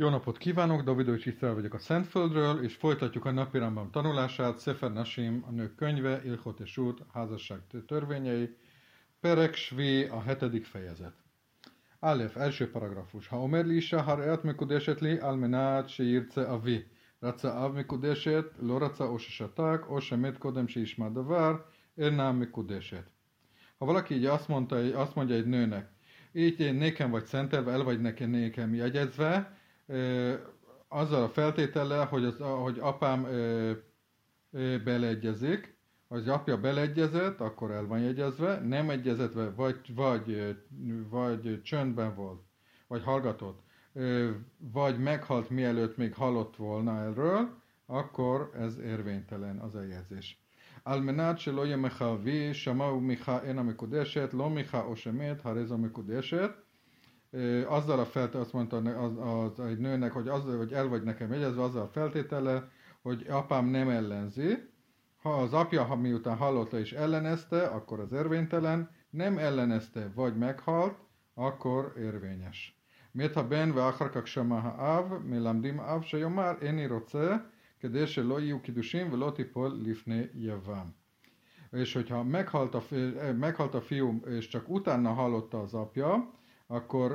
Jó napot kívánok, Davidovics Isztrál vagyok a Szentföldről, és folytatjuk a napirambam tanulását, Sefer Nasim, a nők könyve, Ilhot és Út, házasság törvényei, Perek Svi, a hetedik fejezet. Alef, első paragrafus. Ha Omer li isha har mekudeset li al menát se írce avi. Raca av mekudeset, lo raca o se satak, o se met kodem se isma davar, ernám mekudeset. Ha valaki így azt, mondta, azt mondja egy nőnek, így nékem vagy szentelve, el vagy nekem, nékem jegyezve, azzal a feltétellel, hogy, az, hogy apám beleegyezik, az apja beleegyezett, akkor el van jegyezve, nem egyezetve, vagy, vagy, vagy csöndben volt, vagy hallgatott, vagy meghalt mielőtt még halott volna erről, akkor ez érvénytelen az eljegyzés. על מנת שלא יהיה מחאבי, שמעו מיכה אינה מקודשת, לא מיכה או שמת, הרי זו מקודשת, azzal a felt, azt mondta az, az, egy nőnek, hogy, az, hogy el vagy nekem jegyezve, azzal a feltétele, hogy apám nem ellenzi. Ha az apja, ha miután hallotta és ellenezte, akkor az érvénytelen, nem ellenezte, vagy meghalt, akkor érvényes. Miért ha ben ha'av, milamdim av, se jomár, éni roce, kedé se lo iu kidusim, ve lo tipol lifne javam. És hogyha meghalt a, meghalt a fiú, és csak utána hallotta az apja, akkor,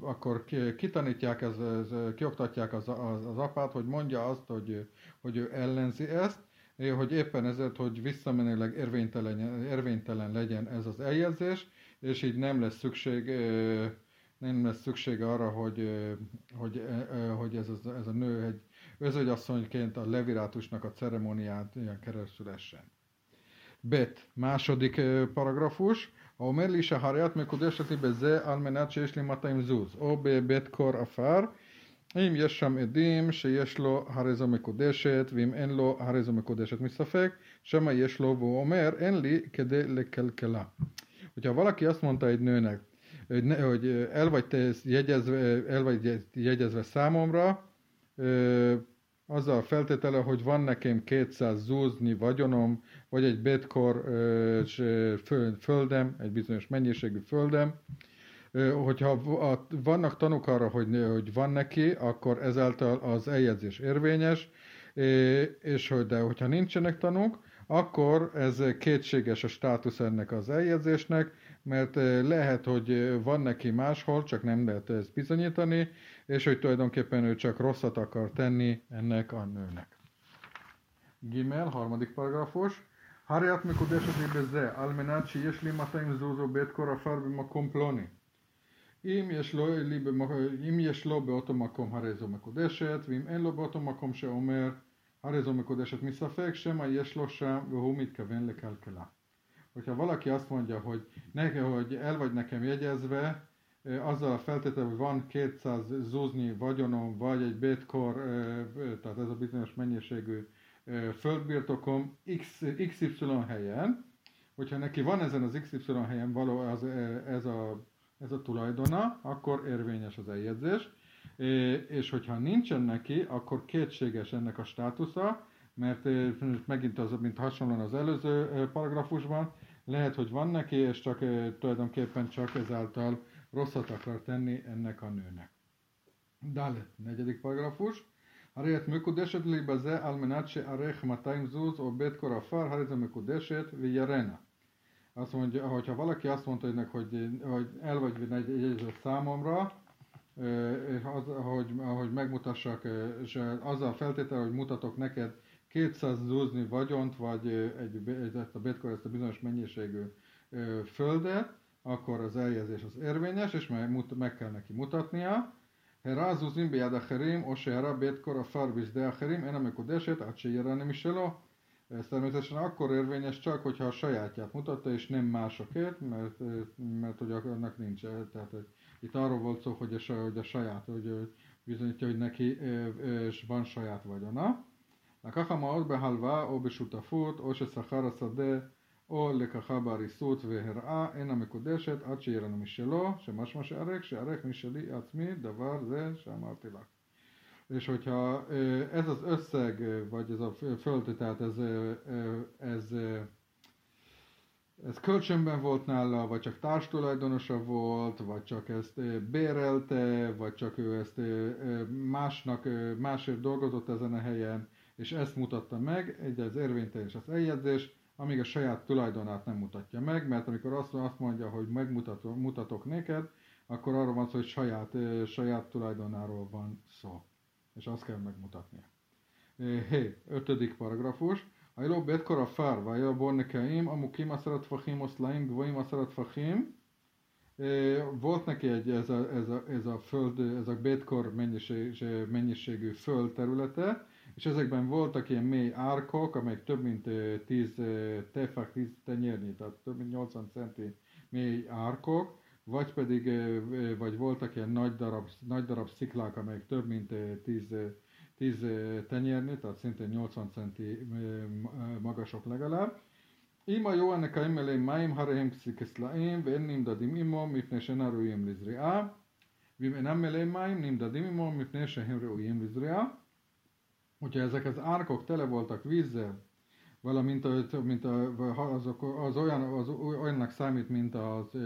akkor kitanítják, ez, ez, kioktatják az, az, az apát, hogy mondja azt, hogy, hogy ő ellenzi ezt, hogy éppen ezért, hogy visszamenőleg érvénytelen, érvénytelen legyen ez az eljegyzés, és így nem lesz szükség, nem lesz szükség arra, hogy, hogy, hogy ez, ez a nő egy özögyasszonyként a levirátusnak a ceremóniát ilyen keresztül essen. Bet, második paragrafus, האומר לי שהריית מקודשת לי בזה על מנת שיש לי 200 זוז, או בבית קור עפר, אם יש שם עדים שיש לו הרי זו מקודשת, ואם אין לו הרי זו מקודשת מספק, שמא יש לו, והוא אומר אין לי כדי לקלקלה. Hogy, ne, hogy el vagy te jegyezve, el vagy azzal a feltétele, hogy van nekem 200 zúzni vagyonom, vagy egy betkor földem, egy bizonyos mennyiségű földem, hogyha vannak tanuk arra, hogy, hogy van neki, akkor ezáltal az eljegyzés érvényes, és hogy de hogyha nincsenek tanúk, akkor ez kétséges a státusz ennek az eljegyzésnek, mert lehet, hogy van neki máshol, csak nem lehet ezt bizonyítani, és hogy tulajdonképpen ő csak rosszat akar tenni ennek a nőnek. Gimel, harmadik paragrafus. הריאת מקודשת לי בזה, על מנת שיש לי 200 זוז או בית כה עפר במקום פלוני. אם יש, לו, לי במק... אם יש לו באותו מקום הרי זו מקודשת, ואם אין לו באותו מקום שאומר הרי זו מקודשת מספק, שמא יש לו שם והוא מתכוון לכלכלה. Hogyha valaki azt mondja, hogy, ne, hogy el vagy nekem jegyezve, azzal a feltétel, hogy van 200 zúzni vagyonom, vagy egy bétkor, tehát ez a bizonyos mennyiségű földbirtokom X, XY helyen, hogyha neki van ezen az XY helyen való az, ez, a, ez a tulajdona, akkor érvényes az eljegyzés, és hogyha nincsen neki, akkor kétséges ennek a státusza, mert megint az, mint hasonlóan az előző paragrafusban, lehet, hogy van neki, és csak tulajdonképpen csak ezáltal rosszat akar tenni ennek a nőnek. Dalet, negyedik paragrafus. הרי את מקודשת לי בזה על מנת שארך 200 זוז או bét kor afar, הרי זה מקודשet וירנה. Azt mondja, hogyha valaki azt mondta önnek, hogy, hogy el vagy egy számomra, és az, hogy, hogy megmutassak, és azzal feltétel, hogy mutatok neked 200 zúzni vagyont, vagy egy, ezt a bitcoin, ezt a bizonyos mennyiségű földet, akkor az eljegyzés az érvényes, és meg, meg kell neki mutatnia. Rázus nimbiad acherim, osehra bétkor a farbis de acherim, én amikor desét, a nem is eló. Ez természetesen akkor érvényes csak, hogyha a sajátját mutatta, és nem másokért, mert, mert hogy annak nincs. Tehát itt arról volt szó, hogy a, saját, hogy bizonyítja, hogy neki van saját vagyona. לקח המעות בהלוואה או בשותפות, או ששכר השדה או לקחה בעריסות והראה, אינה מקודשת עד שיהיה לנו משלו, שמשמע שערך, שערך משלי עצמי, דבר זה שאמרתי לך. És hogyha ez az összeg, vagy ez a föld, tehát ez, ez ez kölcsönben volt nála, vagy csak társtulajdonosa volt, vagy csak ezt bérelte, vagy csak ő ezt másnak, másért dolgozott ezen a helyen, és ezt mutatta meg, egy az érvényteljes az eljegyzés, amíg a saját tulajdonát nem mutatja meg, mert amikor azt, mondja, hogy megmutatok neked, akkor arról van szó, hogy saját, saját tulajdonáról van szó, és azt kell megmutatnia. Hé, ötödik paragrafus. Ajló betkor a fár, vaja bornekeim, amukim aszerat fachim, oszlaim, gvoim aszerat fachim. Volt neki egy, ez a, ez a, ez a föld, ez a bétkor mennyiség, mennyiségű földterülete. területe, és ezekben voltak ilyen mély árkok, amelyek több mint 10 tefák, 10 tenyérnyi, tehát több mint 80 centi mély árkok, vagy pedig vagy voltak ilyen nagy darab, nagy darab sziklák, amelyek több mint 10, 10 tenyérnyi, tehát szintén 80 centi magasok legalább. Ima jó ennek a emelé máim harehem kszikiszlaim, vén nimdadim imom, mipne senaruim lizriá, vim enam elé máim nimdadim imom, mipne sehem reuim lizriá. Hogyha ezek az árkok tele voltak vízzel, valamint mint a, az olyan, az olyannak számít, mint az,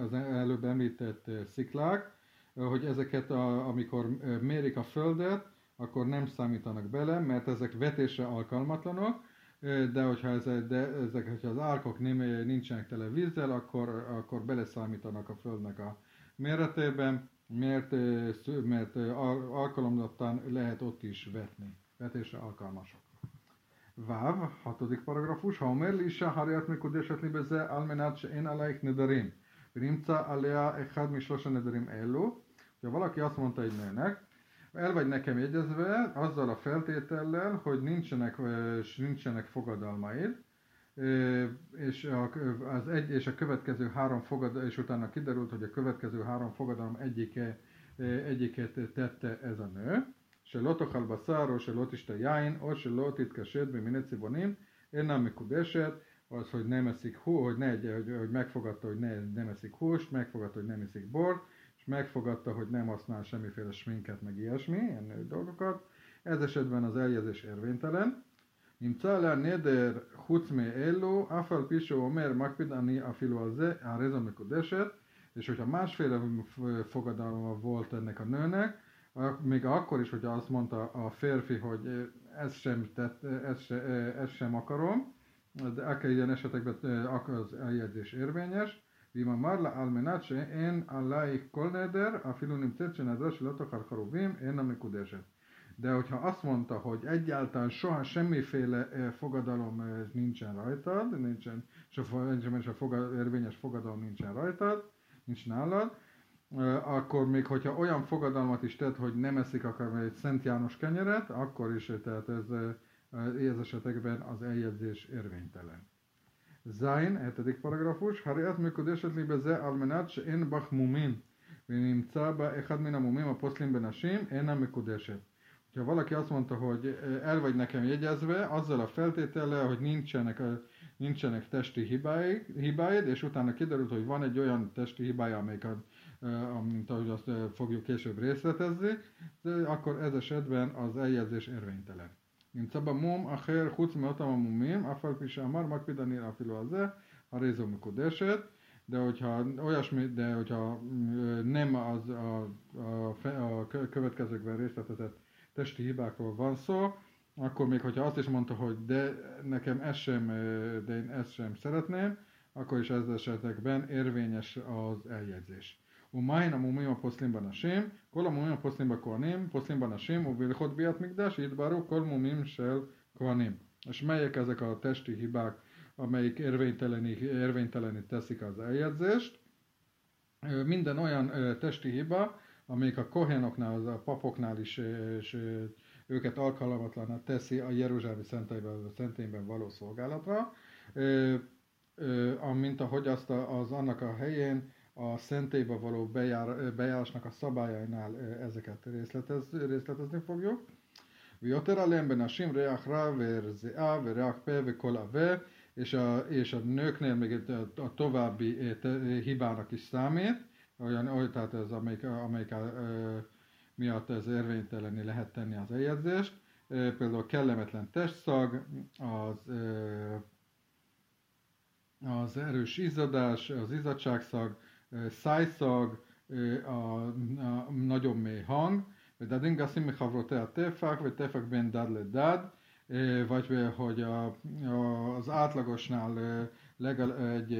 az előbb említett sziklák, hogy ezeket, a, amikor mérik a földet, akkor nem számítanak bele, mert ezek vetésre alkalmatlanok, de hogyha, ez, de ezek, hogyha az árkok nem, nincsenek tele vízzel, akkor, akkor beleszámítanak a földnek a méretében, mert, mert alkalomlattan lehet ott is vetni, vetésre alkalmasok. Váv, hatodik paragrafus, ha omer li isha hariat mekudeset li beze al menát se én alaik nedarim. Rimca alea echad mislosa nedarim elu. Ha valaki azt mondta egy nőnek, el vagy nekem jegyezve azzal a feltétellel, hogy nincsenek, és nincsenek fogadalmaid, és az egy és a következő három fogadalom, és utána kiderült, hogy a következő három fogadalom egyike, egyiket tette ez a nő, se lotochal baszár, se lotista jáin, o se lotit kased, mi minecibonim, én nem mikudeset, az, hogy nem eszik hú, hogy, ne, hogy, hogy megfogadta, hogy ne, nem eszik húst, megfogadta, hogy nem eszik bort, és megfogadta, hogy nem használ semmiféle sminket, meg ilyesmi, ilyen dolgokat. Ez esetben az eljegyzés érvénytelen. נמצא לה נדר חוץ מאלו, אף על פי שהוא אומר מקפיד אני אפילו על זה, הרי זו מקודשת, és hogyha másféle fogadalma volt ennek a nőnek, még akkor is, hogy azt mondta a férfi, hogy ezt sem, tett, ezt, se, ezt sem akarom, de e akár ilyen esetekben e, az eljegyzés érvényes. Vima marla almenace én a laik kolneder, a filunim tetsen az rasilatok harkarubim, én nem kudeset. De hogyha azt mondta, hogy egyáltalán soha semmiféle e, fogadalom nincsen rajtad, nincsen, és a fogad, érvényes fogadalom nincsen rajtad, nincs nálad, akkor még hogyha olyan fogadalmat is tett, hogy nem eszik akár egy Szent János kenyeret, akkor is, tehát ez, ez esetekben az eljegyzés érvénytelen. זין, hetedik paragrafus, הריאת מקודשת לי בזה על מנת שאין בך מומין, ונמצא בה אחד מן המומים הפוסלים בנשים, אינה מקודשת. Ha valaki azt mondta, hogy el vagy nekem jegyezve, azzal a feltétellel, hogy nincsenek, nincsenek testi hibáid, hibáid, és utána kiderült, hogy van egy olyan testi hibája, amelyik, a, mint ahogy azt fogjuk később részletezni, akkor ez esetben az eljegyzés érvénytelen. נמצא במום אחר חוץ מאותם המומים, אף על פי שאמר מקפיד אני אפילו על זה, הרי זו מקודשת, de hogyha olyasmi, de hogyha nem az a, a, a következőkben részletezett testi hibákról van szó, akkor még hogyha azt is mondta, hogy de nekem ez sem, de én ezt sem szeretném, akkor is ez esetekben érvényes az eljegyzés. ומהן המומים הפוסלים בנשים? כל המומים הפוסלים בכהנים, פוסלים בנשים, ובהלכות ביאת מקדש יתברו כל מומים של כהנים. És melyek ezek a testi hibák, amelyik érvényteleni, érvényteleni teszik az eljegyzést? Minden olyan testi hiba, amelyik a kohénoknál, az a papoknál is és őket alkalmatlaná teszi a Jeruzsálemi szentélyben való szolgálatra, mint ahogy azt az annak a helyén a szentélybe való bejár, bejárásnak a szabályainál ezeket részletez, részletezni fogjuk. ויותר עליהם בנשים ריח רע ורזיעה וריח פה וכל עבה, és a, és a nőknél még a, a további hibának is számít, olyan, olyan tehát ez, amelyik, amelyik a, e, miatt ez érvényteleni lehet tenni az eljegyzést. E, például kellemetlen testszag, az e, az erős izzadás, az izzadságszag, szájszag, a, a nagyon mély hang, ודדים גסים מחברותי הטפח, וטפח בין דד לדד, vagy hogy a, a, az átlagosnál legalább egy,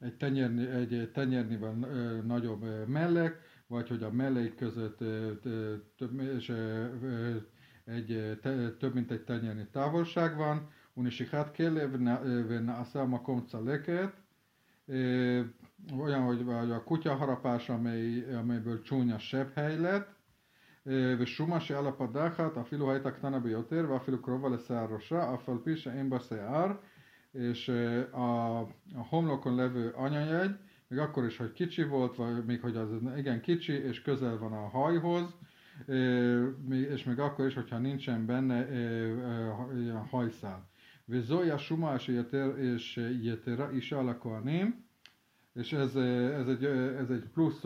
egy, tenyérni, egy tenyérnivel nagyobb mellek, vagy hogy a mellék között több, és, egy, több mint egy tenyérni távolság van, hát kéle, ונעשה המקום צלקת, olyan, hogy vagy a kutyaharapás, amely, amelyből csúnya sebhely lett, ושומה שעל הפדחת אפילו הייתה קטנה ביותר ואפילו קרובה לשיער ראשה, אף על פי שאין בה שיער, és a, a homlokon levő anyajegy, még akkor is, hogy kicsi volt, vagy még hogy az igen kicsi, és közel van a hajhoz, és még akkor is, hogyha nincsen benne hajszál. וזוהי השומה שיתר, שיתרה אישה לכהנים, és ez, ez, egy, ez egy plusz,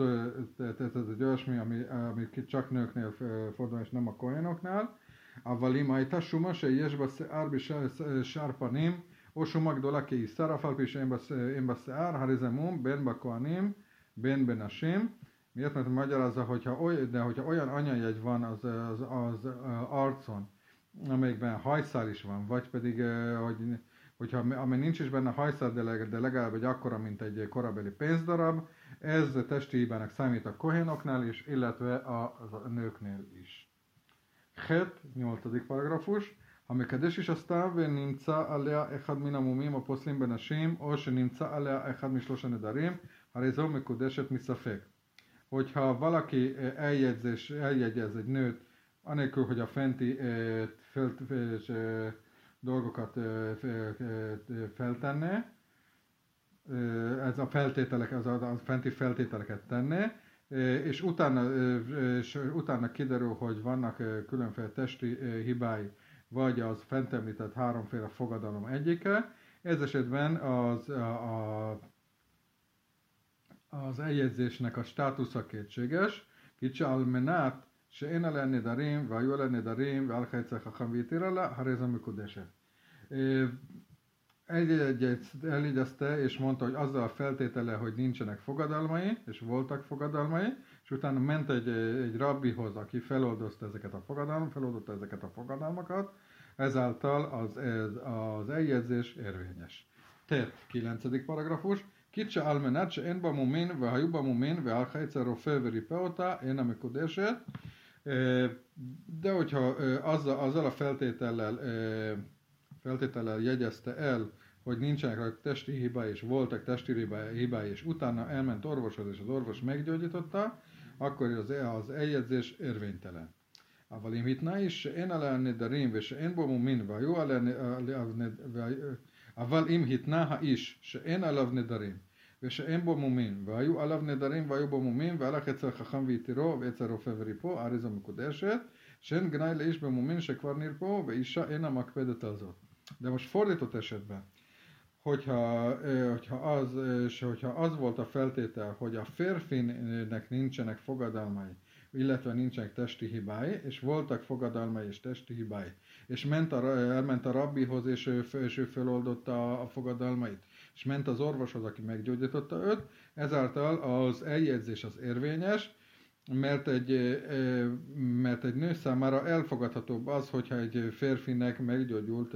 tehát ez egy olyasmi, ami, ami csak nőknél fordul, és nem a kohénoknál. אבל אם הייתה שומה שיש בה שיער בשאר פנים, או שומה גדולה כעיסר, אף על פי שאין בה שיער, הרי זה מום בין בכהנים, בין בנשים. Miért? Mert magyarázza, hogyha oly, de hogyha olyan anyajegy van az, az, az, az arcon, amelyikben hajszál is van, vagy pedig, hogy, hogyha, amely nincs is benne hajszál, de, leg, de legalább egy akkora, mint egy korabeli pénzdarab, ez testi hibának számít a kohénoknál is, illetve a, a nőknél is. Het, 8. paragrafus, המקדש אישתה ונמצא עליה אחד מן המומים הפוסלים בנשים, או שנמצא עליה אחד משלוש הנדרים, הרי זו מקודשת מספק. Hogyha valaki eljegyzés, eljegyez egy nőt anélkül, hogy a fenti fel, fel, dolgokat feltenne, ez a feltételek, az a fenti feltételeket tenne, és utána, és utána kiderül, hogy vannak különféle testi hibái, vagy az fent említett háromféle fogadalom egyike. Ez esetben az, a, a, az eljegyzésnek a státusza kétséges. Kicsi almenát שאין עליה נדרים, והיו עליה נדרים, ועל חצי חכם והתיר לה, הרי זו מקודשת. Eljegyezte és mondta, hogy azzal a feltétele, hogy nincsenek fogadalmai, és voltak fogadalmai, és utána ment egy, egy rabbihoz, aki feloldozta ezeket a fogadalmakat, feloldotta ezeket a fogadalmakat, ezáltal az, ez, az eljegyzés érvényes. Tehát 9. paragrafus, Kicsa almenát, se én bamumin, ve hajú bamumin, ve alhajca rofeveri peota, én a mekudeset, de hogyha azzal, azzal a feltétellel, feltétellel jegyezte el, hogy nincsenek testi hibái, és voltak testi hibái, és utána elment orvoshoz, és az orvos meggyógyította, akkor az, az eljegyzés érvénytelen. אבל אם התנאי שאין עליה נדרים ושאין בו מומין והיו עליה, אבל אם התנה האיש שאין עליו נדרים ושאין בו מומין, והיו עליו נדרים והיו בו מומין, והלך אצל חכם והתירו, ואצל רופא וריפו, הארץ המקודשת, שאין גנאי לאיש במומין שכבר נרפאו, ואישה אינה מקפדת על זאת. De most fordított esetben, hogyha, hogyha, az, és hogyha az volt a feltétel, hogy a férfinek nincsenek fogadalmai, illetve nincsenek testi hibái, és voltak fogadalmai és testi hibái, és ment a, elment a rabbihoz, és ő, és ő feloldotta a fogadalmait, és ment az orvoshoz, aki meggyógyította őt, ezáltal az eljegyzés az érvényes, mert egy, mert egy nő számára elfogadhatóbb az, hogyha egy férfinek meggyógyult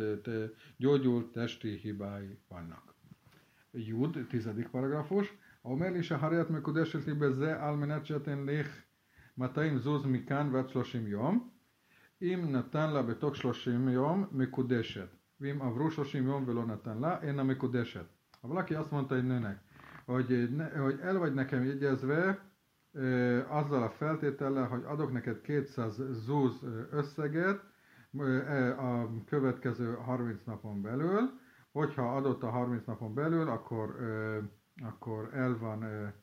gyógyult testi hibái vannak. Jud, tizedik paragrafus. אומר לי שהריית מקודשת לי בזה על מנת שאתן לך 200 זוז מכאן ועד 30 יום. אם נתן לה בתוך 30 יום, מקודשת. ואם עברו 30 יום ולא נתן לה, אינה מקודשet. Ha valaki azt mondta egy nőnek, hogy, ne, hogy el vagy nekem jegyezve, e, azzal a feltétellel, hogy adok neked 200 zúz összeget e, a következő 30 napon belül, hogyha adott a 30 napon belül, akkor, e, akkor el van, e,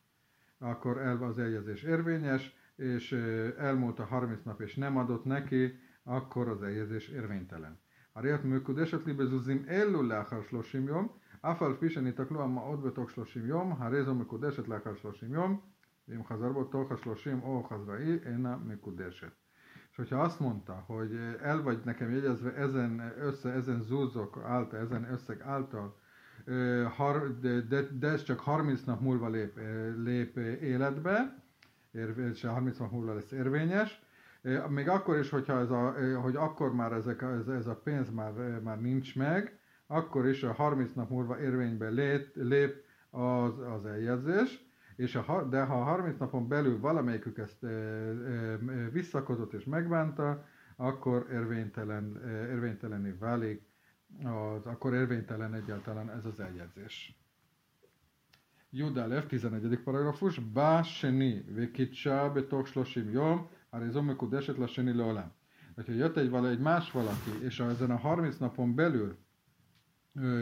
akkor el az eljegyzés érvényes, és elmúlt a 30 nap, és nem adott neki, akkor az eljegyzés érvénytelen. הריח מקודשת לי בזוזים אלו לאחר 30 יום, אף על פי שניתקלו המעות בתוך 30 יום, הרי זו מקודשת לאחר 30 יום, ואם חזר בו תוך ה-30 או חזראי, אינה מקודשת. És hogyha azt mondta, hogy el vagy nekem jegyezve ezen össze, ezen zúzok által, ezen összeg által, de, de ez csak 30 nap múlva lép, lép életbe, és 30 nap múlva lesz érvényes, még akkor is, hogyha ez a, hogy akkor már ezek, ez, ez a pénz már, már nincs meg, akkor is a 30 nap múlva érvénybe lép, lép az, az eljegyzés, és a, de ha a 30 napon belül valamelyikük ezt e, e, visszakozott és megbánta, akkor érvénytelen, érvénytelené válik, az, akkor érvénytelen egyáltalán ez az eljegyzés. Judalev, 11. paragrafus, Bá Seni, Vekitsa, Betok Slosim Jom, Arizom Mekudeset la Seni Leolem. Hogyha jött egy, vala, egy más valaki, és ezen a 30 napon belül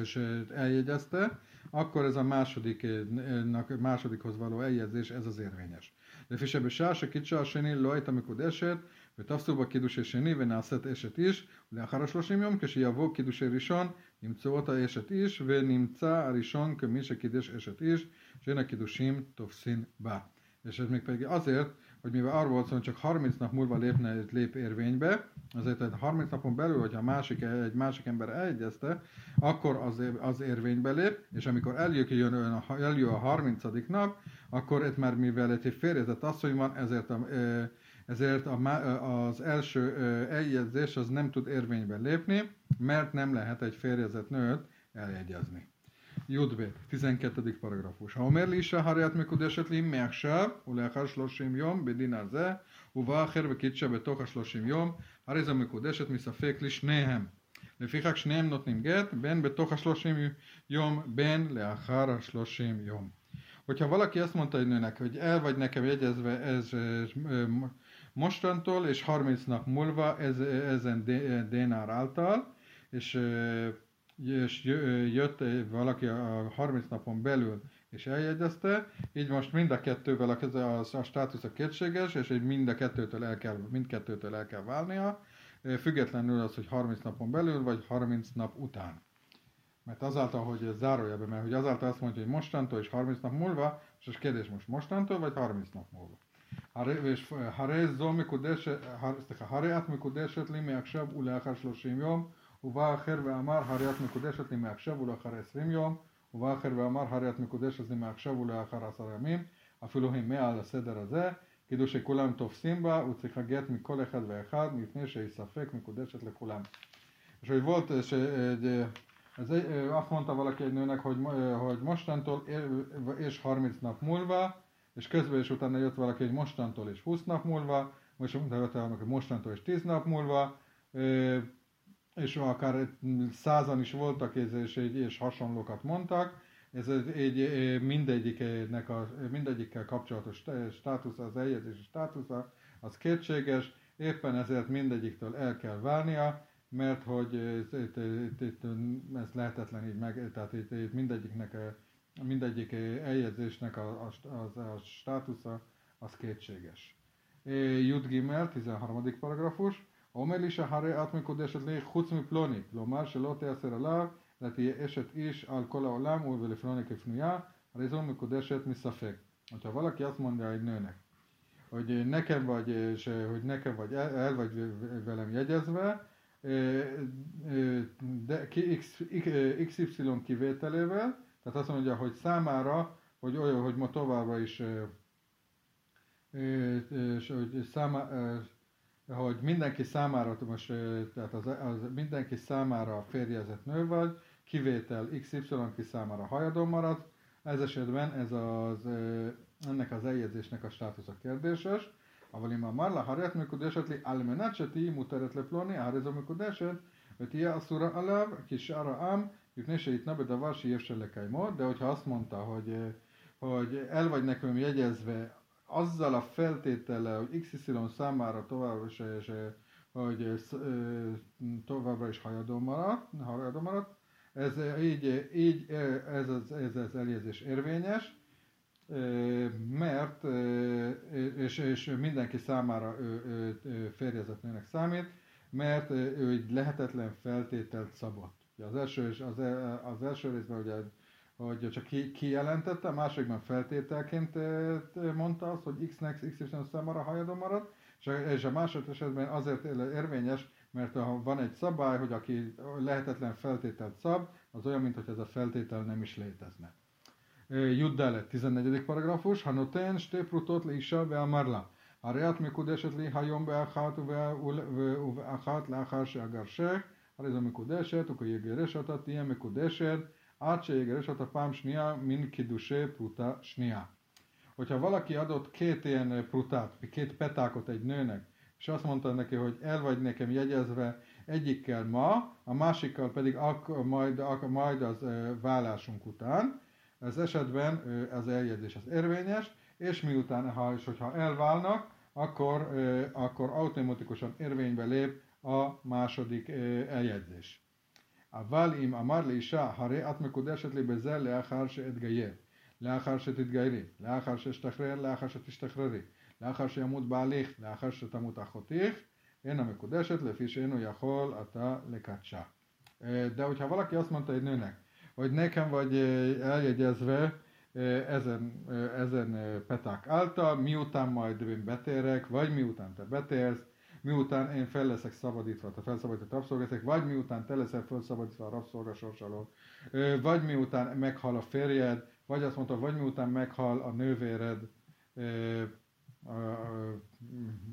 és eljegyezte, akkor ez a másodiknak, másodikhoz való eljegyzés, ez az érvényes. De fisebb sása kicsa, a seni lojt, amikor esett, vagy tafszóba kidusé seni, venászat eset is, de a haraslosim jom, kesi javó kidusé rison, nimcóta eset is, ve nimca rison, kömise kidés eset is, és én a kidusim tofszin bá. És ez még pedig azért, hogy mivel arról volt szó, hogy csak 30 nap múlva lépne, lép érvénybe, azért egy 30 napon belül, hogyha másik, egy másik ember elegyezte, akkor az, az érvénybe lép, és amikor eljön, eljön a 30. nap, akkor itt már mivel egy férjezett asszony van, ezért a, ezért az első eljegyzés az nem tud érvénybe lépni, mert nem lehet egy férjezett nőt eljegyezni. י"ב, 12 פרגרפוש. האומר לאישה הרי את מקודשת לי מעכשיו ולאחר שלושים יום בדין הזה, ובא אחר וקידשה בתוך השלושים יום, הרי זו מקודשת מספק לשניהם. לפיכך שניהם נותנים גט, בין בתוך השלושים יום, בין לאחר השלושים יום. Hogyha valaki azt mondta egy nőnek, hogy el vagy nekem jegyezve ez mostantól és 30 nap múlva ez, ezen dénár által, és és jött valaki a 30 napon belül, és eljegyezte, így most mind a kettővel a, a, a státusz a kétséges, és így mind a kettőtől el kell, mindkettőtől el kell válnia, függetlenül az, hogy 30 napon belül, vagy 30 nap után. Mert azáltal, hogy ez zárójelben, mert hogy azáltal azt mondja, hogy mostantól és 30 nap múlva, és az kérdés most mostantól, vagy 30 nap múlva. és Hare zol mikudeshet, Hare át mikudeshet, limi aksab, ulákás losim jom, ובא אחר ואמר הרי את מקודשת לי מעכשיו ולאחר עשרים יום, ובא אחר ואמר הרי את מקודשת לי מעכשיו ולאחר עשרה ימים, אפילו היא מעל הסדר הזה, כדאי שכולם תופסים בה, הוא צריך גט מכל אחד ואחד, מפני שהיא ספק מקודשת לכולם. És hogy volt, és ez, azt mondta valaki egy nőnek, hogy, hogy mostantól és 30 nap múlva, és közben és utána jött valaki, hogy mostantól és 20 nap múlva, most mondta valaki, hogy mostantól és 10 nap múlva, és akár százan is voltak, és, és hasonlókat mondtak, ez egy, mindegyiknek a, mindegyikkel kapcsolatos státusz, az eljegyzési státusza, az kétséges, éppen ezért mindegyiktől el kell válnia, mert hogy ez lehetetlen így meg, tehát itt, mindegyiknek, mindegyik eljegyzésnek a, a, a, a státusza az kétséges. Jud Gimel, 13. paragrafus. אומר לי שהרי את מקודשת לי חוץ מפלוני, כלומר שלא תיאסר עליו, אלא תהיה אשת איש על כל העולם ולפלוני כפנויה, הרי זו מקודשת מספק. Hogyha valaki azt mondja egy nőnek, hogy nekem vagy, és hogy nekem vagy el, el vagy velem jegyezve, de XY kivételével, tehát azt mondja, hogy számára, hogy olyan, hogy ma továbbra is, hogy számára, hogy mindenki számára, most, tehát az, az mindenki számára férjezett nő vagy, kivétel XY, ki számára hajadon marad, ez esetben ez az, ennek az eljegyzésnek a státusza kérdéses, אבל אם אמר לה, הרי את מקודשת לי על מנת שתהיי מותרת לפלוני, הרי זו מקודשת ותהיה אסורה עליו כשאר העם, מפני שהתנה בדבר שאי אפשר לקיימו, de hogyha azt mondta, hogy, hogy el vagy nekem jegyezve azzal a feltétele, hogy XY számára továbbra is, hogy továbbra is hajadó maradt, hajadó maradt. Ez így, így ez, az, ez az eljegyzés érvényes, mert, és, és mindenki számára ő, ő, ő férjezett nőnek számít, mert ő egy lehetetlen feltételt szabott. Az első, az, az első részben ugye hogy csak ki, kijelentette, a másodikban feltételként mondta azt, hogy X-nek XY számára hajadon marad, és a második esetben azért érvényes, mert ha van egy szabály, hogy aki lehetetlen feltételt szab, az olyan, mint hogy ez a feltétel nem is létezne. Juddalet, 14. paragrafus, Hanoten, Stéprutot, Lisa, Veamarla. הריאת מקודשת לי היום באחת ובאחת לאחר שאגרשך, הרי זו מקודשת, וכיגרש אותה תהיה מקודשת, át se jégeres, a pám snia, min kidusé pruta snia. Hogyha valaki adott két ilyen eh, prutát, két petákot egy nőnek, és azt mondta neki, hogy el vagy nekem jegyezve egyikkel ma, a másikkal pedig ak- majd, ak- majd az eh, vállásunk után, ez esetben eh, az eljegyzés az érvényes, és miután, ha és hogyha elválnak, akkor, akkor automatikusan érvénybe lép a második eljegyzés. אבל אם אמר לאישה, הרי את מקודשת לי בזה לאחר שאתגייר, לאחר שתתגיירי, לאחר שאשתחרר, לאחר שתשתחררי, לאחר שימות בעליך, לאחר שתמות אחותיך, אינה מקודשת, לפי שאינו יכול אתה לקדשה. De hogyha valaki azt mondta egy nőnek, hogy nekem vagy eljegyezve ezen, ezen peták által, miután majd én betérek, vagy miután te betérsz, miután én fel leszek szabadítva, te felszabadított rabszolgaszek, vagy miután te leszel felszabadítva a rabszolgasors vagy miután meghal a férjed, vagy azt mondta, vagy miután meghal a nővéred,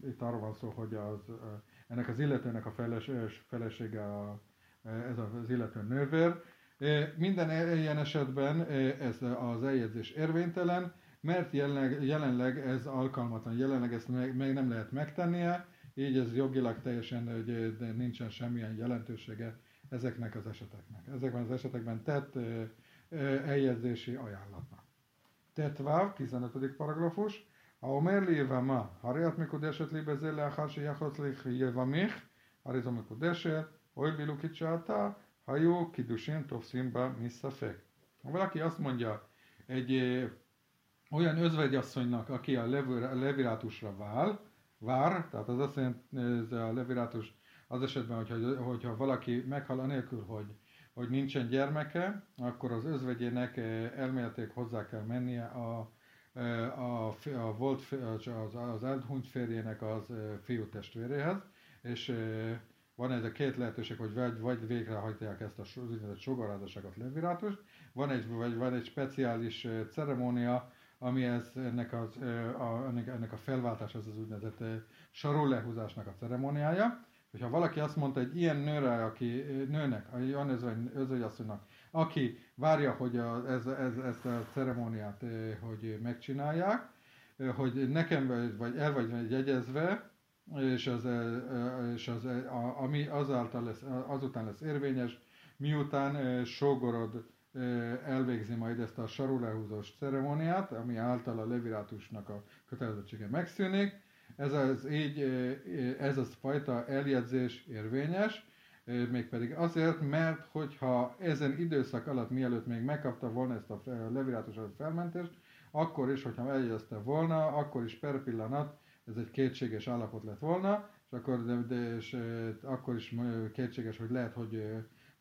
itt arról van szó, hogy az, ennek az illetőnek a felesége a, ez az illető nővér, minden ilyen esetben ez az eljegyzés érvénytelen, mert jelenleg, jelenleg ez alkalmatlan, jelenleg ezt meg, meg nem lehet megtennie, így ez jogilag teljesen hogy nincsen semmilyen jelentősége ezeknek az eseteknek. Ezekben az esetekben tett eljegyzési ajánlatnak. Tetváv, 15. paragrafus, האומר לי יבמה, הרי את מקודשת לי בזה לאחר שיחוץ לך יבמך, הרי זו מקודשת, הואיל ואילו קידשתה, hajó kidusin tovszimba misszafek. Ha valaki azt mondja egy ö, olyan özvegyasszonynak, aki a, a levirátusra vál, vár, tehát az azt jelenti, ez a levirátus az esetben, hogyha, hogyha valaki meghal anélkül, hogy, hogy nincsen gyermeke, akkor az özvegyének elméleték hozzá kell mennie a, a, a volt, az, az elhunyt férjének az fiú testvéréhez, és van ez a két lehetőség, hogy vagy, vagy végrehajtják ezt a úgynevezett sogarázaságot levirátust, van egy, vagy van egy speciális ceremónia, ami ez, ennek, az, a, ennek, a felváltás, az az úgynevezett sarul lehúzásnak a ceremóniája. Hogyha valaki azt mondta egy ilyen nőre, aki nőnek, olyan özvegyasszonynak, aki várja, hogy a, ez, ez, ezt a ceremóniát hogy megcsinálják, hogy nekem vagy el vagy jegyezve, és az, és az ami azáltal lesz, azután lesz érvényes, miután sógorod elvégzi majd ezt a sarulehúzós ceremóniát, ami által a levirátusnak a kötelezettsége megszűnik. Ez az, így, ez az fajta eljegyzés érvényes, mégpedig azért, mert hogyha ezen időszak alatt, mielőtt még megkapta volna ezt a levirátus felmentést, akkor is, hogyha eljegyezte volna, akkor is per pillanat ez egy kétséges állapot lett volna, és akkor, de, de, és, akkor is kétséges, hogy lehet, hogy,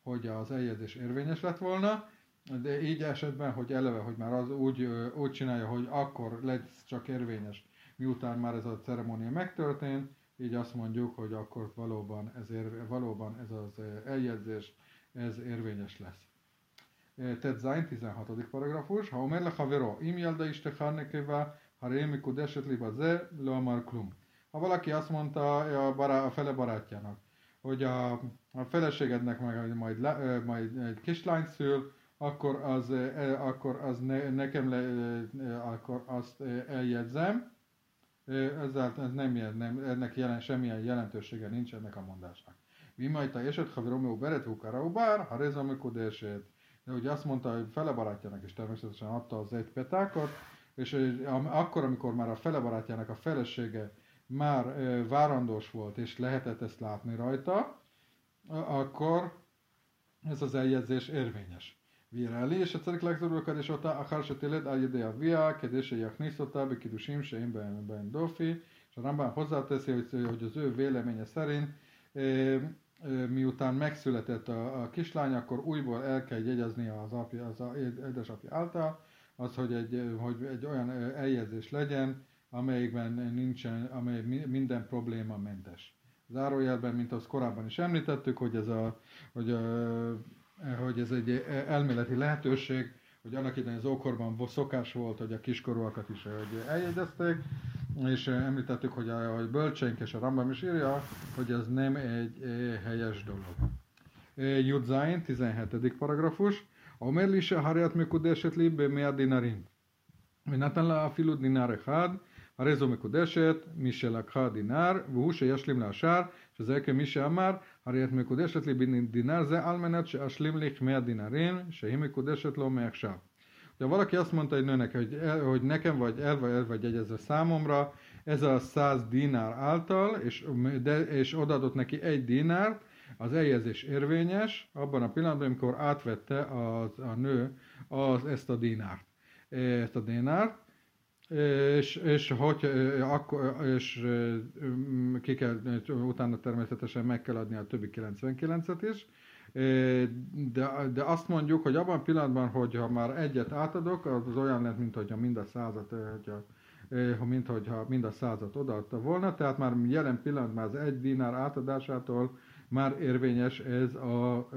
hogy az eljegyzés érvényes lett volna, de így esetben, hogy eleve, hogy már az úgy, úgy csinálja, hogy akkor lesz csak érvényes, miután már ez a ceremónia megtörtént, így azt mondjuk, hogy akkor valóban ez, ér, valóban ez az eljegyzés, ez érvényes lesz. Ted Zain, 16. paragrafus. Ha omer lechaveró, im jelda istekhar nekeva, ha rémi kudeset liba ze, leomar klum. Ha valaki azt mondta a, bará, a fele barátjának, hogy a, a feleségednek meg majd, majd egy kislány szül, akkor az, akkor az ne, nekem le, akkor azt eljegyzem, ezzel ez nem, nem, ennek jelen, semmilyen jelentősége nincs ennek a mondásnak. Mi majd a eset, ha Romeo beretú karaubár, ha rezamikodeset, de ugye azt mondta, hogy fele barátjának is természetesen adta az egy petákat, és akkor, amikor már a fele barátjának a felesége már várandós volt, és lehetett ezt látni rajta, akkor ez az eljegyzés érvényes. ויראה és a צריך לחזור לקדש אותה אחר שתלד על ידי אביה, כדי שיכניס אותה בקידושים שאין בהם, בהם דופי, és a Rambán hozzáteszi, hogy, hogy az ő véleménye szerint miután megszületett a, a kislány, akkor újból el kell jegyezni az, apja, az a, édesapja által, az, hogy egy, hogy egy olyan eljegyzés legyen, amelyikben nincsen, amely minden probléma mentes. zárójelben, mint azt korábban is említettük, hogy ez, a, hogy, a, hogy ez egy elméleti lehetőség, hogy annak idején az ókorban szokás volt, hogy a kiskorúakat is hogy eljegyezték, és említettük, hogy a hogy bölcseink és a Rambam is írja, hogy ez nem egy helyes dolog. Judzain, 17. paragrafus. אומר לי שהריית מקודשת לי במאה דינרים. ונתן לה אפילו דינר אחד, הרי זו מקודשת, מי שלקחה דינר, והוא שישלים להשאר, שזה כמי שאמר, הרי את מקודשת לי בדינר זה על מנת שאשלים לי מאה דינרים, שהיא מקודשת לו מעכשיו. De valaki azt mondta egy nőnek, hogy, el, hogy nekem vagy el vagy, el vagy egyezve számomra, ez a száz dinár által, és, de, és odaadott neki egy dinárt, az eljegyzés érvényes abban a pillanatban, amikor átvette az, a nő az, ezt a dinárt. Ezt a dinárt, és, és, hogy, akkor, és ki kell, utána természetesen meg kell adni a többi 99-et is, de, de azt mondjuk, hogy abban a pillanatban, hogyha már egyet átadok, az olyan lett, mint hogyha mind a százat, hogyha, mint hogyha mind a százat odaadta volna, tehát már jelen pillanatban az egy dinár átadásától már érvényes ez, a,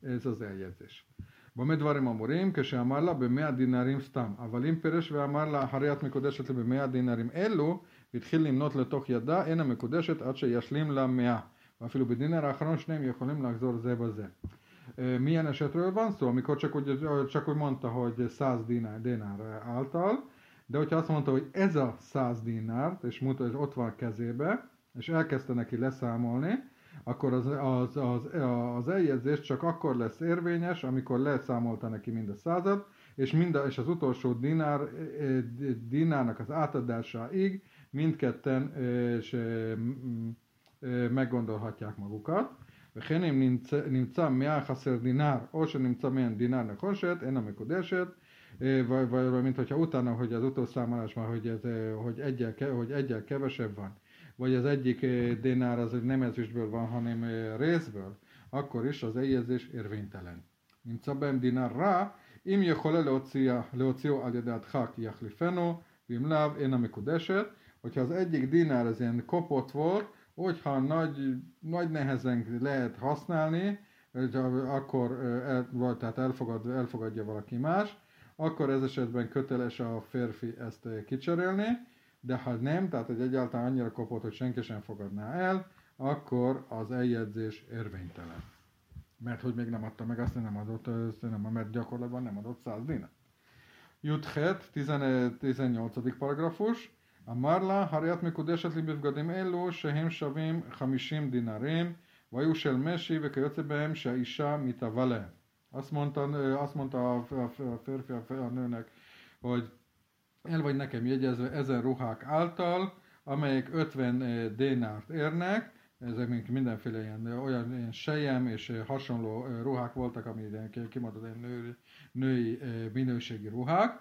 ez az eljegyzés. במה דברים אמורים? כשאמר לה במאה דינרים סתם, אבל אם פירש ואמר לה אחרי את מקודשת לי במאה דינרים אלו, והתחיל למנות לתוך ידה, אין המקודשת עד שישלים לה מאה. ואפילו בדינר האחרון שניהם יכולים לחזור זה בזה. Milyen esetről van szó, amikor csak úgy, csak úgy mondta, hogy 100 dinár, dinár által, de hogyha azt mondta, hogy ez a 100 dinárt, és mutat, hogy ott van a kezébe, és elkezdte neki leszámolni, akkor az, az, az, az eljegyzés csak akkor lesz érvényes, amikor leszámolta neki mind a század, és, mind a, és az utolsó dinár, dinárnak az átadásáig mindketten és, meggondolhatják magukat. וכן אם נמצא מאה חסר דינר, או שנמצא מאה דינר נחושת, אין המקודשת, vagy, vagy mint hogyha utána, hogy az utószámolás már, hogy, ez, hogy, egyel, hogy egyel kevesebb van, vagy az egyik dénár az nem ezüstből van, hanem részből, akkor is az eljegyzés érvénytelen. נמצא בהם דינר רע, אם יכולה להוציאו על ידי הדחק יחליפנו, ואם לאו אינה מקודשת, hogyha az egyik dinár az ilyen kopott volt, hogyha nagy, nagy nehezen lehet használni, akkor el, vagy tehát elfogad, elfogadja valaki más, akkor ez esetben köteles a férfi ezt kicserélni, de ha nem, tehát hogy egyáltalán annyira kopott, hogy senki sem fogadná el, akkor az eljegyzés érvénytelen. Mert hogy még nem adta meg, azt nem adott, azt nem, mert gyakorlatban nem adott 100 dinet. Juthet, 18. paragrafus, a Marla, Hariat Mikudeshet Libivgadim Ellu, Sehem Shavim, Hamishim Dinarim, Vajusel Mesi, Vekajotze Behem, Se Isha, Mita Vale. Azt mondta, azt mondta a férfi a, a nőnek, hogy el vagy nekem jegyezve ezen ruhák által, amelyek 50 dénárt érnek, ezek még mindenféle ilyen, olyan ilyen sejem és hasonló ruhák voltak, ami kimondott ilyen női, női minőségi ruhák,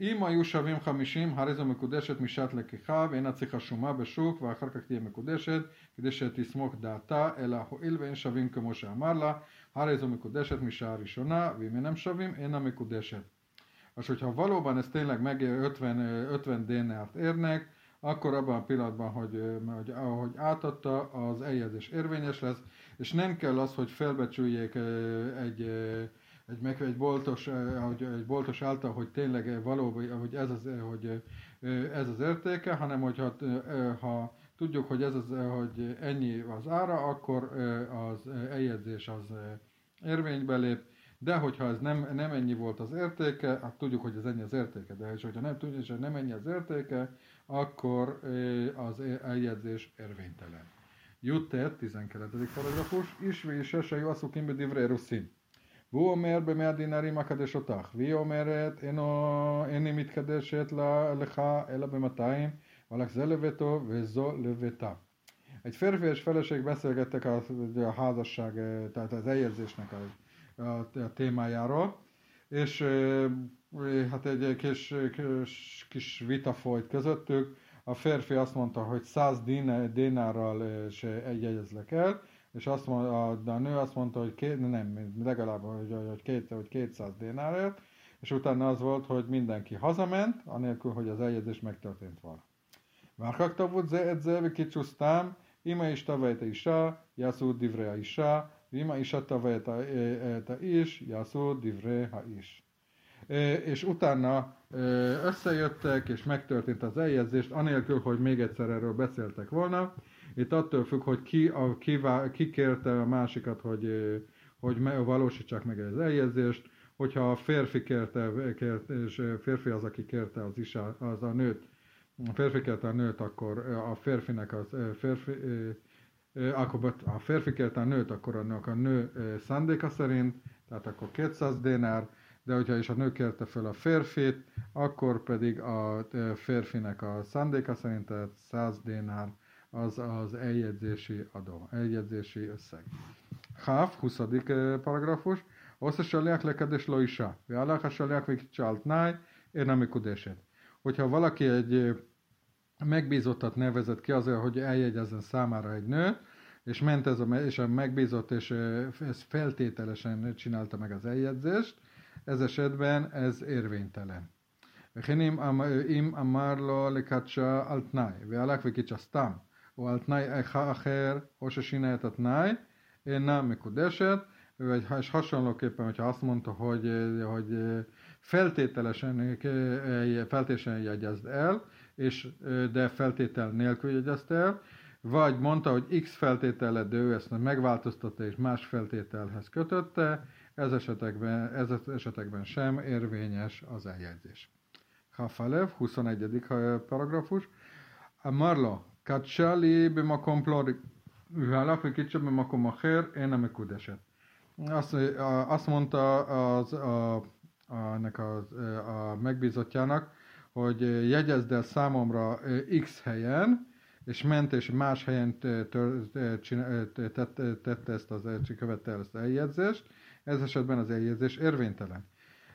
אם היו שווים חמישים, הרי זו מקודשת משעת לקיחה, ואינה צריכה שומה בשוק, ואחר כך תהיה מקודשת, כדי שתסמוך דעתה, אלא הואיל ואין שווים כמו שאמר לה, הרי זו מקודשת משעה ראשונה, ואם אינם שווים, אינה מקודשת. És hogyha valóban ez tényleg meg 50, 50 dénárt érnek, akkor abban a pillanatban, hogy, hogy ahogy átadta, az eljegyzés érvényes lesz, és nem kell az, hogy felbecsüljék egy egy, meg, egy, boltos, egy boltos által, hogy tényleg valóban, hogy ez az, hogy ez az értéke, hanem hogyha ha tudjuk, hogy ez az, hogy ennyi az ára, akkor az eljegyzés az érvénybe lép, de hogyha ez nem, nem ennyi volt az értéke, hát tudjuk, hogy ez ennyi az értéke, de és hogyha nem tudjuk, hogy nem ennyi az értéke, akkor az eljegyzés érvénytelen. Juttet, 12. paragrafus, isvi is se jó aszuk divré ruszin. והוא אומר במאה דינרים אקדש אותך, והיא אומרת אינו, איני מתקדשת לך אלא במאתיים, valak ze lövőtó, vezó lövőtá. Egy férfi és feleség beszélgettek a, a házasság, tehát az eljegyzésnek a, a témájáról, és hát egy kis, kis, kis vita folyt közöttük. A férfi azt mondta, hogy 100 dénárral és egyezlek el, és azt mondta, de a nő azt mondta, hogy két, nem, legalább hogy, hogy, két, hogy 200 dénárért, és utána az volt, hogy mindenki hazament, anélkül, hogy az eljegyzés megtörtént volna. Vágtak tavut, edzel, kicsúsztám, ima és tavajta isá, jászú divrea isá, ima is tavajt is, jászó divre ha is. És utána összejöttek, és megtörtént az eljegyzést, anélkül, hogy még egyszer erről beszéltek volna. Itt attól függ, hogy ki, a, ki, ki kérte a másikat, hogy, hogy valósítsák meg az eljegyzést, hogyha a férfi kérte, kérte és férfi az, aki kérte az, is, az a nőt, a férfi kérte a nőt, akkor a férfinek az férfi, akkor ha férfi kérte a nőt, akkor annak a nő szándéka szerint, tehát akkor 200 dénár, de hogyha is a nő kérte fel a férfit, akkor pedig a férfinek a szándéka szerint, tehát 100 dénár az az eljegyzési adó, eljegyzési összeg. Háf, 20. paragrafus, Osz a saliach lekedés loisa, vealach a saliach vikcsaltnáj, én nem Hogyha valaki egy megbízottat nevezett ki azért, hogy eljegyezzen számára egy nőt, és ment ez a, és a megbízott, és ez feltételesen csinálta meg az eljegyzést, ez esetben ez érvénytelen. וכן אם אמר לו לקדשה על תנאי, והלך וקידשה סתם, או על תנאי אחר, או ששינה את התנאי, אינה מקודשת, vagy és hasonlóképpen, hogyha azt mondta, hogy, hogy feltételesen, feltételesen jegyezd el, és, de feltétel nélkül jegyezte el, vagy mondta, hogy X feltétele, de ő ezt megváltoztatta és más feltételhez kötötte, ez esetekben, ez esetekben sem érvényes az eljegyzés. Hafalev, 21. Eh, paragrafus. Marla, kacsali bimakom plori, hálak, hogy kicsit bimakom a hér, én nem kudeset. Azt, eh, azt mondta az, a, a, ennek az, eh, a megbízottjának, hogy jegyezd el számomra X helyen, és ment, és más helyen eh, eh, eh, tette ezt az, követte el ezt az eljegyzést, ez esetben az eljegyzés érvénytelen.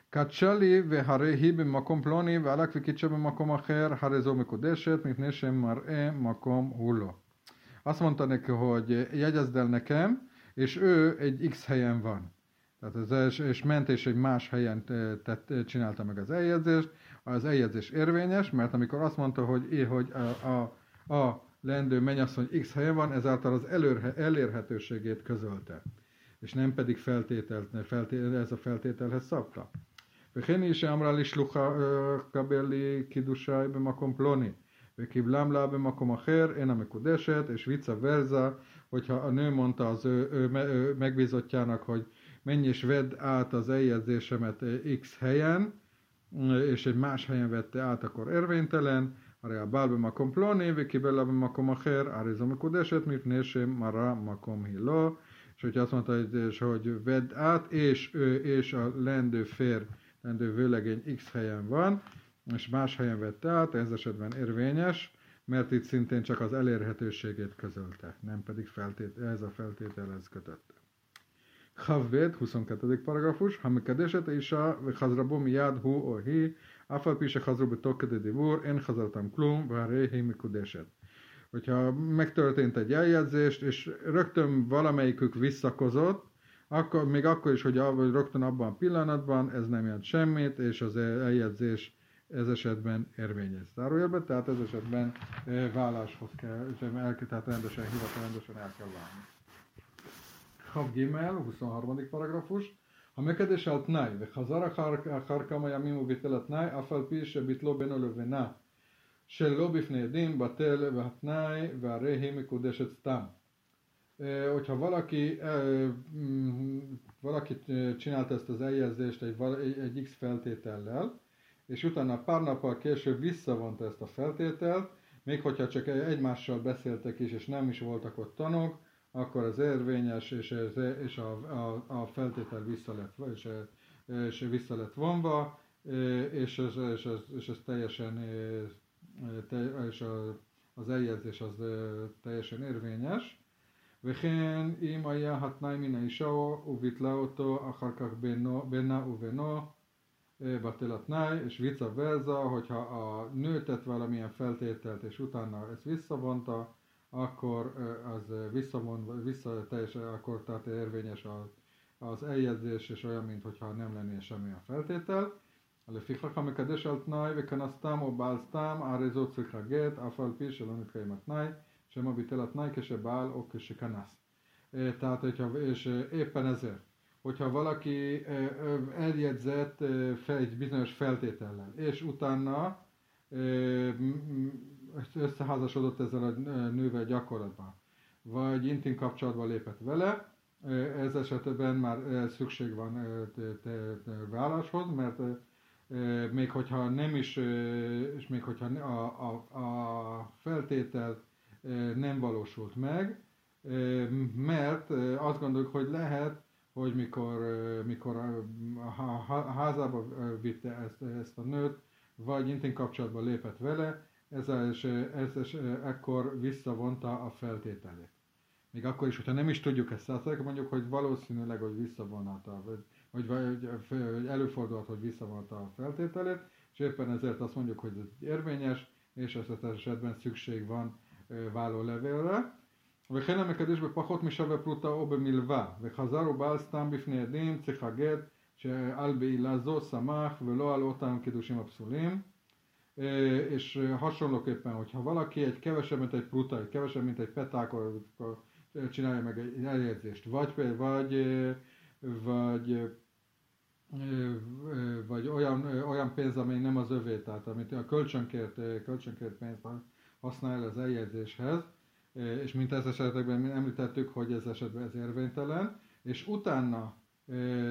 Kacsali veharehi bemakom ploni, válak vikicse bemakom acher, harezó mekodeset, mint nésem mar'e makom hullo. Azt mondta neki, hogy jegyezd el nekem, és ő egy X helyen van. Tehát ez és ment és egy más helyen tett, csinálta meg az eljegyzést. Az eljegyzés érvényes, mert amikor azt mondta, hogy, hogy a, a a lendő mennyasszony X helyen van, ezáltal az előrhe, elérhetőségét közölte, és nem pedig feltételt, feltétel, ez a feltételhez szabta. וכן היא שאמרה לשלוחה קבל לי קידושי במקום פלוני וקיבלם לה במקום אחר, אינה מקודשת, és vice versa, hogyha a nő mondta az ő, ő, ő megbízottjának, hogy menj és vedd át az eljegyzésemet X helyen, és egy más helyen vette át, akkor érvénytelen, הרי הבעל במקום פלוני וקיבל לה במקום אחר, הרי זו מקודשת מפני שמרה מקום היא לא, és hogyha azt mondta, hogy, hogy vedd át, és ő és a lendő fér, lendő vőlegény X helyen van, és más helyen vette át, ez esetben érvényes, mert itt szintén csak az elérhetőségét közölte, nem pedig feltét, ez a feltételhez kötött. Chavved, 22. paragrafus, ha mekadeset isha, וחזרה בו מיד הוא או היא, אף על פי שחזרו בתוך כדי דיבור, אין חזרתם כלום, והרי היא מקודשת. Hogyha megtörtént egy eljegyzést, és rögtön valamelyikük visszakozott, akkor, még akkor is, hogy rögtön abban a pillanatban, ez nem jelent semmit, és az eljegyzés ez esetben érvényes. Zárójelben, tehát ez esetben válláshoz kell, tehát rendesen, hivatal rendesen el kell válni. Hav Gimel, 23. paragrafus. המקדש על תנאי וחזר אחר, אחר כמה ימים וביטל התנאי אף על פי שביטלו בינו לבינה שלא בפני עדים בטל והתנאי והרי היא מקודשת סתם. Hogyha valaki, valaki csinálta ezt az eljegyzést egy, egy X feltétellel, és utána pár nappal később visszavonta ezt a feltételt, még hogyha csak egymással beszéltek is, és nem is voltak ott tanok, akkor az érvényes, és, ez, és a, a, a feltétel vissza lett, és, és vissza lett vonva, és ez, és ez, és ez teljesen, és az eljegyzés az teljesen érvényes. וכן אם היה התנאי מן האישה וביטלה אותו אחר כך בינה ובינו batel a tnáj, és vice versa, hogyha a nő tett valamilyen feltételt, és utána ezt visszavonta, akkor az visszavon, vissza teljesen, akkor tehát érvényes az, az eljegyzés, és olyan, mintha nem lenné semmilyen feltétel. לפיכך המקדש על תנאי וכנס סתם או בעל סתם, הרי זו צריכה גט, אף על פי שלא מתקיים התנאי, sem bitelat nájke, se bál, ok, se kanasz. Tehát, hogyha, és éppen ezért, hogyha valaki eljegyzett egy bizonyos feltétellel, és utána összeházasodott ezzel a nővel gyakorlatban, vagy intim kapcsolatba lépett vele, ez esetben már szükség van válláshoz, mert még hogyha nem is, és még hogyha a, a, a feltétel nem valósult meg, mert azt gondoljuk, hogy lehet, hogy mikor, mikor a házába vitte ezt, ezt a nőt, vagy intim kapcsolatba lépett vele, ez, és, ez, és ekkor visszavonta a feltételét. Még akkor is, hogyha nem is tudjuk ezt százalékban, mondjuk, hogy valószínűleg, hogy visszavonta, vagy, vagy, vagy előfordulhat, hogy visszavonta a feltételét, és éppen ezért azt mondjuk, hogy ez érvényes, és ezt esetben szükség van vállólevélre. וכן המקדש בפחות משווה פרוטה או במלווה, וחזר ובעל סתם בפני עדים, צריך הגט שעל בעילה זו שמח ולא על אותם קידושים הפסולים. És hasonlóképpen, hogyha valaki egy kevesebb, mint egy pruta, egy kevesebb, mint egy peták, akkor csinálja meg egy eljegyzést. Vagy, vagy, vagy, vagy olyan, olyan pénz, ami nem az övé, tehát amit a kölcsönkért, kölcsönkért pénzt használ az eljegyzéshez, és mint ez esetekben említettük, hogy ez esetben ez érvénytelen, és utána,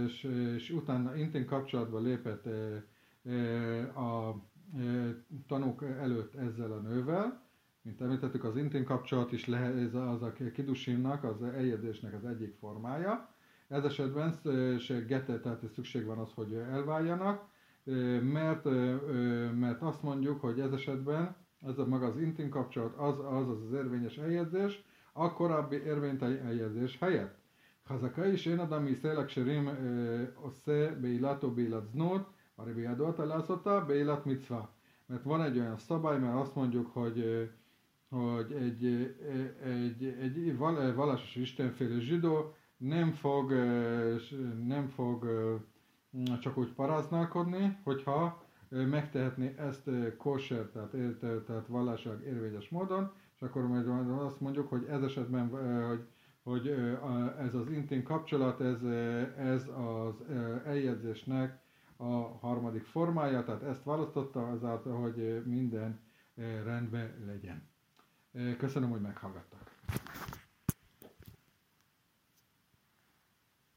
és, és utána intim kapcsolatba lépett a tanúk előtt ezzel a nővel, mint említettük, az intim kapcsolat is lehet, ez az a kidusinnak, az eljegyzésnek az egyik formája. Ez esetben se gete, tehát szükség van az, hogy elváljanak, mert, mert azt mondjuk, hogy ez esetben ez a maga az intim kapcsolat, az az, az, az érvényes eljegyzés, a korábbi érvényteli eljegyzés helyett. חזקה היא שאין אדם מישראל הכשרים עושה בעילת או בעילת זנות, הרי בידו אתה לעשותה בעילת מצווה. Mert van egy olyan szabály, mert azt mondjuk, hogy, hogy egy, egy, egy, vallásos istenfélő zsidó nem fog, nem fog csak úgy paráználkodni, hogyha megtehetné ezt kosher, tehát, tehát vallásilag érvényes módon, és akkor majd azt mondjuk, hogy ez esetben, hogy, hogy ez az intim kapcsolat, ez, ez az eljegyzésnek a harmadik formája, tehát ezt választotta azáltal, hogy minden rendben legyen. Köszönöm, hogy meghallgattak.